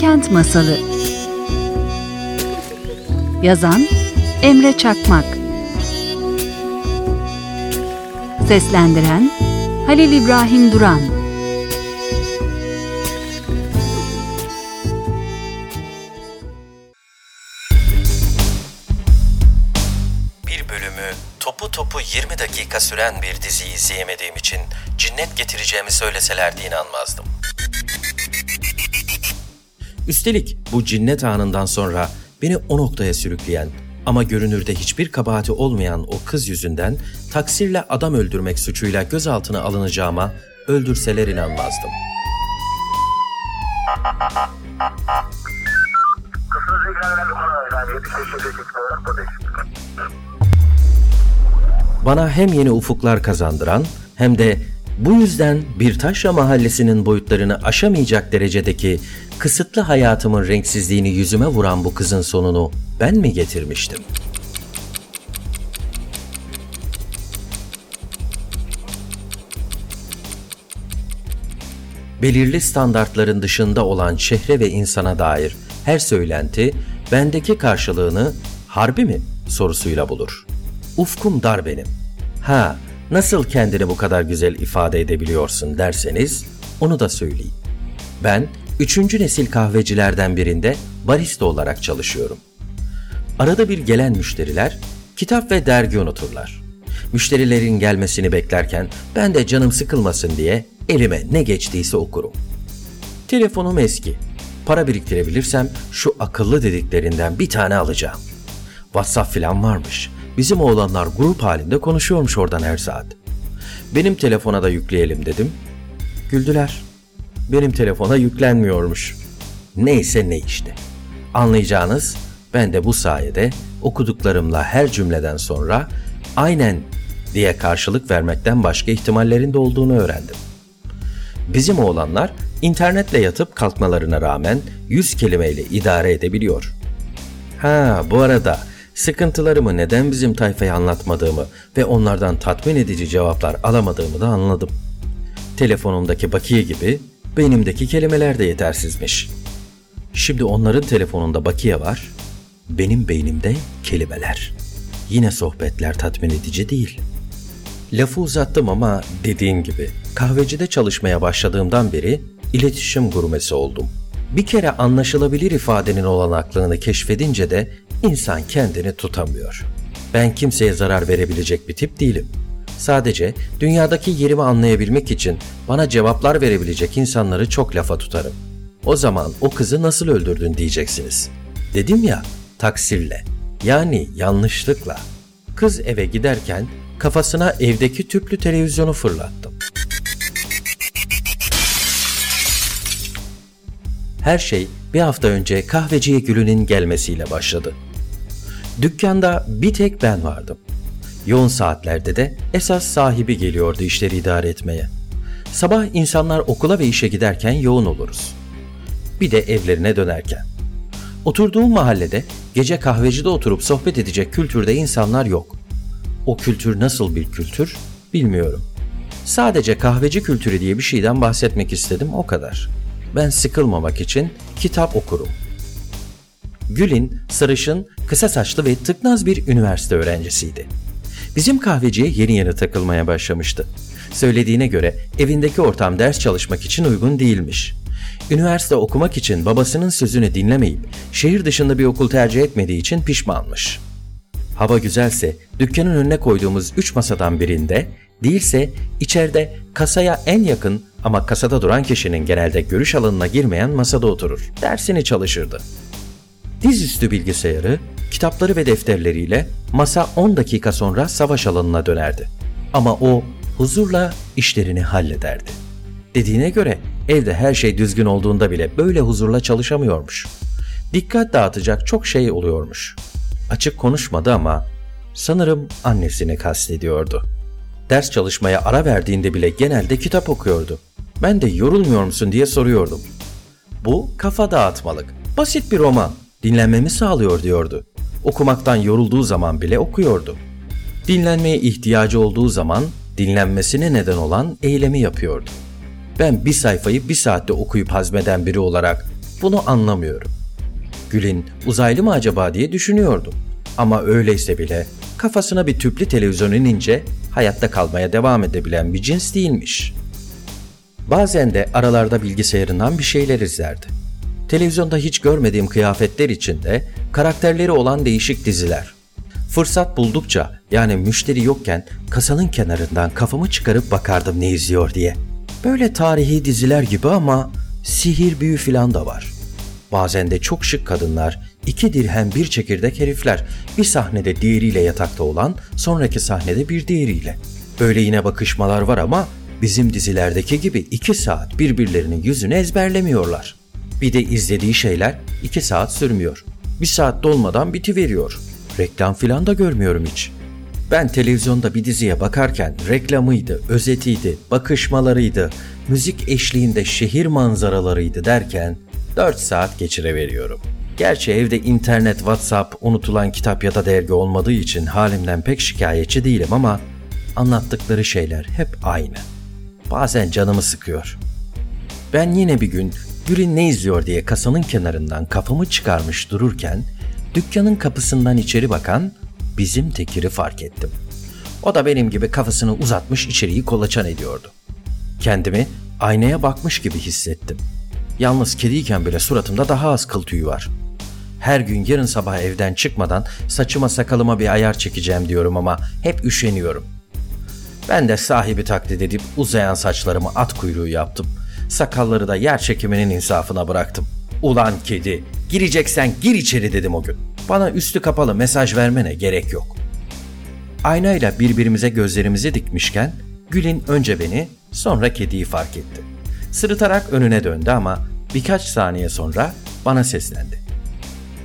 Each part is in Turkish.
Kent Masalı. Yazan Emre Çakmak. Seslendiren Halil İbrahim Duran. Bir bölümü topu topu 20 dakika süren bir diziyi izleyemediğim için cinnet getireceğimi söyleselerdi inanmazdım. Üstelik bu cinnet anından sonra beni o noktaya sürükleyen ama görünürde hiçbir kabahati olmayan o kız yüzünden taksirle adam öldürmek suçuyla gözaltına alınacağıma öldürseler inanmazdım. Kısmınızı ilgilendiren bir konu efendim. 75 eksikli olarak buradayız. bana hem yeni ufuklar kazandıran hem de bu yüzden bir taşra mahallesinin boyutlarını aşamayacak derecedeki kısıtlı hayatımın renksizliğini yüzüme vuran bu kızın sonunu ben mi getirmiştim? belirli standartların dışında olan şehre ve insana dair her söylenti bendeki karşılığını harbi mi sorusuyla bulur. Ufkum dar benim. Ha, nasıl kendini bu kadar güzel ifade edebiliyorsun derseniz onu da söyleyeyim. Ben üçüncü nesil kahvecilerden birinde barista olarak çalışıyorum. Arada bir gelen müşteriler kitap ve dergi unuturlar. Müşterilerin gelmesini beklerken ben de canım sıkılmasın diye elime ne geçtiyse okurum. Telefonum eski. Para biriktirebilirsem şu akıllı dediklerinden bir tane alacağım. WhatsApp filan varmış. Bizim oğlanlar grup halinde konuşuyormuş oradan her saat. Benim telefona da yükleyelim dedim. Güldüler. Benim telefona yüklenmiyormuş. Neyse ne işte. Anlayacağınız ben de bu sayede okuduklarımla her cümleden sonra aynen diye karşılık vermekten başka ihtimallerin de olduğunu öğrendim. Bizim oğlanlar internetle yatıp kalkmalarına rağmen 100 kelimeyle idare edebiliyor. Ha bu arada sıkıntılarımı neden bizim tayfaya anlatmadığımı ve onlardan tatmin edici cevaplar alamadığımı da anladım. Telefonumdaki bakiye gibi benimdeki kelimeler de yetersizmiş. Şimdi onların telefonunda bakiye var, benim beynimde kelimeler. Yine sohbetler tatmin edici değil. Lafı uzattım ama dediğim gibi kahvecide çalışmaya başladığımdan beri iletişim gurmesi oldum. Bir kere anlaşılabilir ifadenin olanaklığını keşfedince de insan kendini tutamıyor. Ben kimseye zarar verebilecek bir tip değilim. Sadece dünyadaki yerimi anlayabilmek için bana cevaplar verebilecek insanları çok lafa tutarım. O zaman o kızı nasıl öldürdün diyeceksiniz. Dedim ya taksirle yani yanlışlıkla. Kız eve giderken kafasına evdeki tüplü televizyonu fırlattım. Her şey bir hafta önce kahveciye Gül'ünün gelmesiyle başladı. Dükkanda bir tek ben vardım. Yoğun saatlerde de esas sahibi geliyordu işleri idare etmeye. Sabah insanlar okula ve işe giderken yoğun oluruz. Bir de evlerine dönerken. Oturduğum mahallede gece kahvecide oturup sohbet edecek kültürde insanlar yok. O kültür nasıl bir kültür bilmiyorum. Sadece kahveci kültürü diye bir şeyden bahsetmek istedim o kadar. Ben sıkılmamak için kitap okurum. Gül'in sarışın, kısa saçlı ve tıknaz bir üniversite öğrencisiydi. Bizim kahveciye yeni yeni takılmaya başlamıştı. Söylediğine göre evindeki ortam ders çalışmak için uygun değilmiş. Üniversite okumak için babasının sözünü dinlemeyip şehir dışında bir okul tercih etmediği için pişmanmış. Hava güzelse dükkanın önüne koyduğumuz üç masadan birinde, değilse içeride kasaya en yakın ama kasada duran kişinin genelde görüş alanına girmeyen masada oturur. Dersini çalışırdı. Dizüstü bilgisayarı, kitapları ve defterleriyle masa 10 dakika sonra savaş alanına dönerdi. Ama o huzurla işlerini hallederdi. Dediğine göre evde her şey düzgün olduğunda bile böyle huzurla çalışamıyormuş. Dikkat dağıtacak çok şey oluyormuş. Açık konuşmadı ama sanırım annesini kastediyordu. Ders çalışmaya ara verdiğinde bile genelde kitap okuyordu. Ben de yorulmuyor musun diye soruyordum. Bu kafa dağıtmalık, basit bir roman, dinlenmemi sağlıyor diyordu. Okumaktan yorulduğu zaman bile okuyordu. Dinlenmeye ihtiyacı olduğu zaman dinlenmesine neden olan eylemi yapıyordu. Ben bir sayfayı bir saatte okuyup hazmeden biri olarak Bunu anlamıyorum. Gül'in uzaylı mı acaba diye düşünüyordum. Ama öyleyse bile kafasına bir tüplü televizyon inince hayatta kalmaya devam edebilen bir cins değilmiş. Bazen de aralarda bilgisayarından bir şeyler izlerdi. Televizyonda hiç görmediğim kıyafetler içinde karakterleri olan değişik diziler. Fırsat buldukça yani müşteri yokken kasanın kenarından kafamı çıkarıp bakardım ne izliyor diye. Böyle tarihi diziler gibi ama sihir büyü filan da var. Bazen de çok şık kadınlar, iki dirhem bir çekirdek herifler, bir sahnede diğeriyle yatakta olan, sonraki sahnede bir diğeriyle. Böyle yine bakışmalar var ama bizim dizilerdeki gibi iki saat birbirlerinin yüzünü ezberlemiyorlar. Bir de izlediği şeyler iki saat sürmüyor. Bir saat dolmadan bitiveriyor. Reklam filan da görmüyorum hiç. Ben televizyonda bir diziye bakarken reklamıydı, özetiydi, bakışmalarıydı, müzik eşliğinde şehir manzaralarıydı derken 4 saat geçireveriyorum. Gerçi evde internet, WhatsApp, unutulan kitap ya da dergi olmadığı için halimden pek şikayetçi değilim ama anlattıkları şeyler hep aynı. Bazen canımı sıkıyor. Ben yine bir gün Gül'ün ne izliyor diye kasanın kenarından kafamı çıkarmış dururken dükkanın kapısından içeri bakan bizim Tekir'i fark ettim. O da benim gibi kafasını uzatmış içeriği kolaçan ediyordu. Kendimi aynaya bakmış gibi hissettim. Yalnız kediyken bile suratımda daha az kıl tüyü var. Her gün yarın sabah evden çıkmadan saçıma sakalıma bir ayar çekeceğim diyorum ama hep üşeniyorum. Ben de sahibi taklit edip uzayan saçlarımı at kuyruğu yaptım. Sakalları da yer çekiminin insafına bıraktım. Ulan kedi, gireceksen gir içeri dedim o gün. Bana üstü kapalı mesaj vermene gerek yok. Aynayla birbirimize gözlerimizi dikmişken Gül'in önce beni sonra kediyi fark etti. Sırıtarak önüne döndü ama birkaç saniye sonra bana seslendi.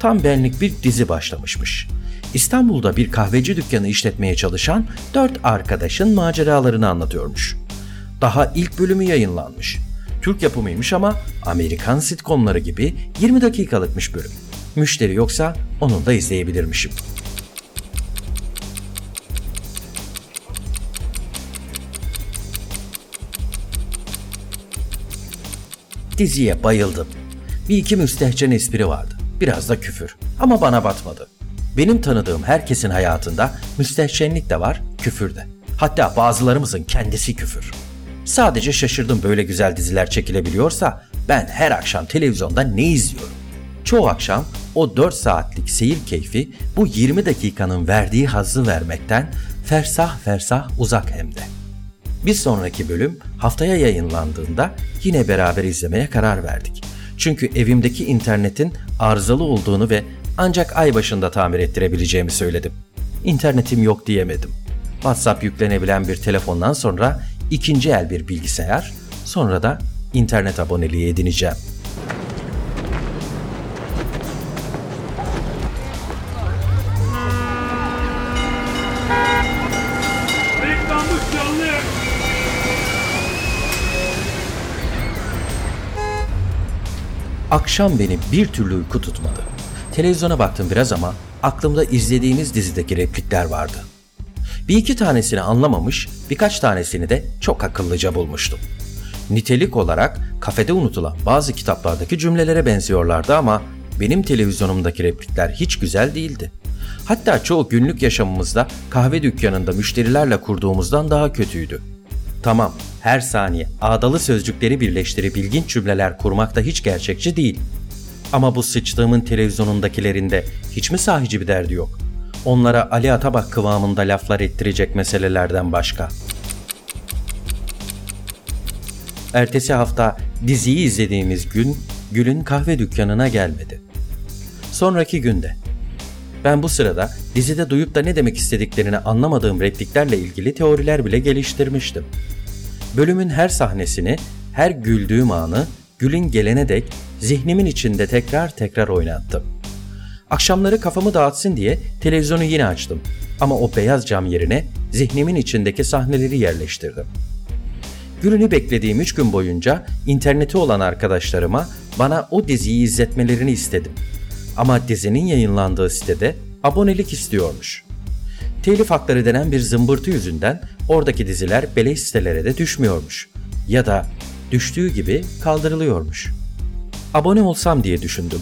Tam benlik bir dizi başlamışmış. İstanbul'da bir kahveci dükkanı işletmeye çalışan dört arkadaşın maceralarını anlatıyormuş. Daha ilk bölümü yayınlanmış. Türk yapımıymış ama Amerikan sitcomları gibi 20 dakikalıkmış bölüm. Müşteri yoksa onu da izleyebilirmişim. Diziye bayıldım. Bir iki müstehcen espri vardı. Biraz da küfür. Ama bana batmadı. Benim tanıdığım herkesin hayatında müstehcenlik de var, küfür de. Hatta bazılarımızın kendisi küfür. Sadece şaşırdım böyle güzel diziler çekilebiliyorsa ben her akşam televizyonda ne izliyorum? Çoğu akşam o 4 saatlik seyir keyfi bu 20 dakikanın verdiği hazzı vermekten fersah fersah uzak hem de. Bir sonraki bölüm haftaya yayınlandığında yine beraber izlemeye karar verdik. Çünkü evimdeki internetin arızalı olduğunu ve ancak ay başında tamir ettirebileceğimi söyledim. İnternetim yok diyemedim. WhatsApp yüklenebilen bir telefondan sonra ikinci el bir bilgisayar, sonra da internet aboneliği edineceğim. Akşam beni bir türlü uyku tutmadı. Televizyona baktım biraz ama aklımda izlediğimiz dizideki replikler vardı. Bir iki tanesini anlamamış, birkaç tanesini de çok akıllıca bulmuştum. Nitelik olarak kafede unutulan bazı kitaplardaki cümlelere benziyorlardı ama benim televizyonumdaki replikler hiç güzel değildi. Hatta çoğu günlük yaşamımızda kahve dükkanında müşterilerle kurduğumuzdan daha kötüydü. Tamam, her saniye ağdalı sözcükleri birleştirip ilginç cümleler kurmak da hiç gerçekçi değil. Ama bu sıçtığımın televizyonundakilerinde hiç mi sahici bir derdi yok? Onlara Ali Atabak kıvamında laflar ettirecek meselelerden başka. Ertesi hafta diziyi izlediğimiz gün Gül'ün kahve dükkanına gelmedi. Sonraki günde. Ben bu sırada dizide duyup da ne demek istediklerini anlamadığım repliklerle ilgili teoriler bile geliştirmiştim. Bölümün her sahnesini, her güldüğüm anı Gül'ün gelene dek zihnimin içinde tekrar tekrar oynattım. Akşamları kafamı dağıtsın diye televizyonu yine açtım. Ama o beyaz cam yerine zihnimin içindeki sahneleri yerleştirdim. Gül'ünü beklediğim 3 gün boyunca interneti olan arkadaşlarıma bana o diziyi izletmelerini istedim. Ama dizinin yayınlandığı sitede abonelik istiyormuş. Telif hakları denen bir zımbırtı yüzünden oradaki diziler beleş sitelere de düşmüyormuş. Ya da düştüğü gibi kaldırılıyormuş. Abone olsam diye düşündüm.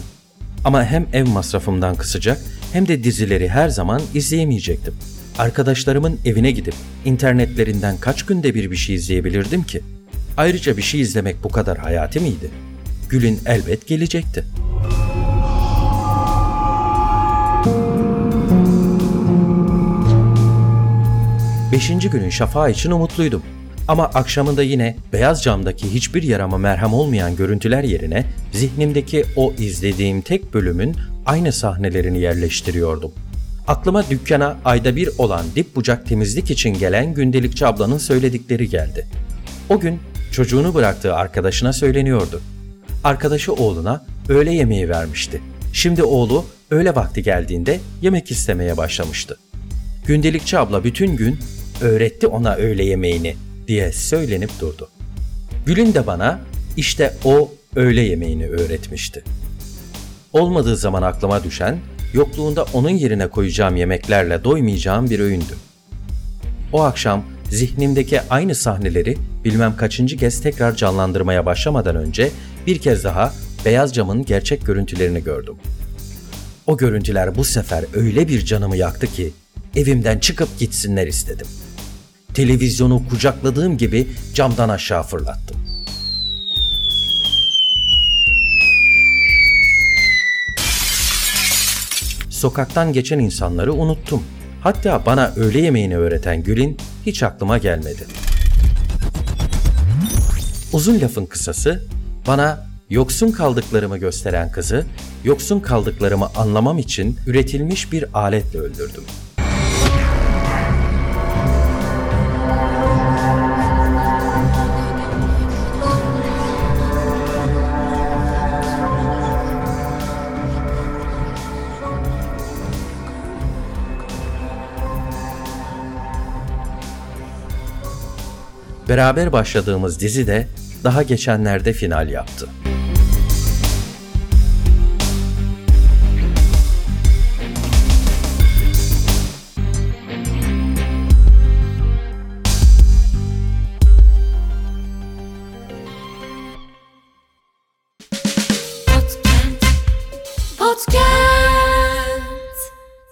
Ama hem ev masrafımdan kısacak hem de dizileri her zaman izleyemeyecektim. Arkadaşlarımın evine gidip internetlerinden kaç günde bir bir şey izleyebilirdim ki? Ayrıca bir şey izlemek bu kadar hayati miydi? Gül'ün elbet gelecekti. Beşinci günün şafağı için umutluydum. Ama akşamında yine beyaz camdaki hiçbir yarama merhem olmayan görüntüler yerine zihnimdeki o izlediğim tek bölümün aynı sahnelerini yerleştiriyordum. Aklıma dükkana ayda bir olan dip bucak temizlik için gelen gündelikçi ablanın söyledikleri geldi. O gün çocuğunu bıraktığı arkadaşına söyleniyordu. Arkadaşı oğluna öğle yemeği vermişti. Şimdi oğlu öğle vakti geldiğinde yemek istemeye başlamıştı. Gündelikçi abla bütün gün öğretti ona öğle yemeğini diye söylenip durdu. Gül'ün de bana işte o öğle yemeğini öğretmişti. Olmadığı zaman aklıma düşen, yokluğunda onun yerine koyacağım yemeklerle doymayacağım bir öğündü. O akşam zihnimdeki aynı sahneleri bilmem kaçıncı kez tekrar canlandırmaya başlamadan önce bir kez daha beyaz camın gerçek görüntülerini gördüm. O görüntüler bu sefer öyle bir canımı yaktı ki evimden çıkıp gitsinler istedim. Televizyonu kucakladığım gibi camdan aşağı fırlattım. Sokaktan geçen insanları unuttum. Hatta bana öğle yemeğini öğreten Gül'in hiç aklıma gelmedi. Uzun lafın kısası, bana yoksun kaldıklarımı gösteren kızı, yoksun kaldıklarımı anlamam için üretilmiş bir aletle öldürdüm. Beraber başladığımız dizi de daha geçenlerde final yaptı.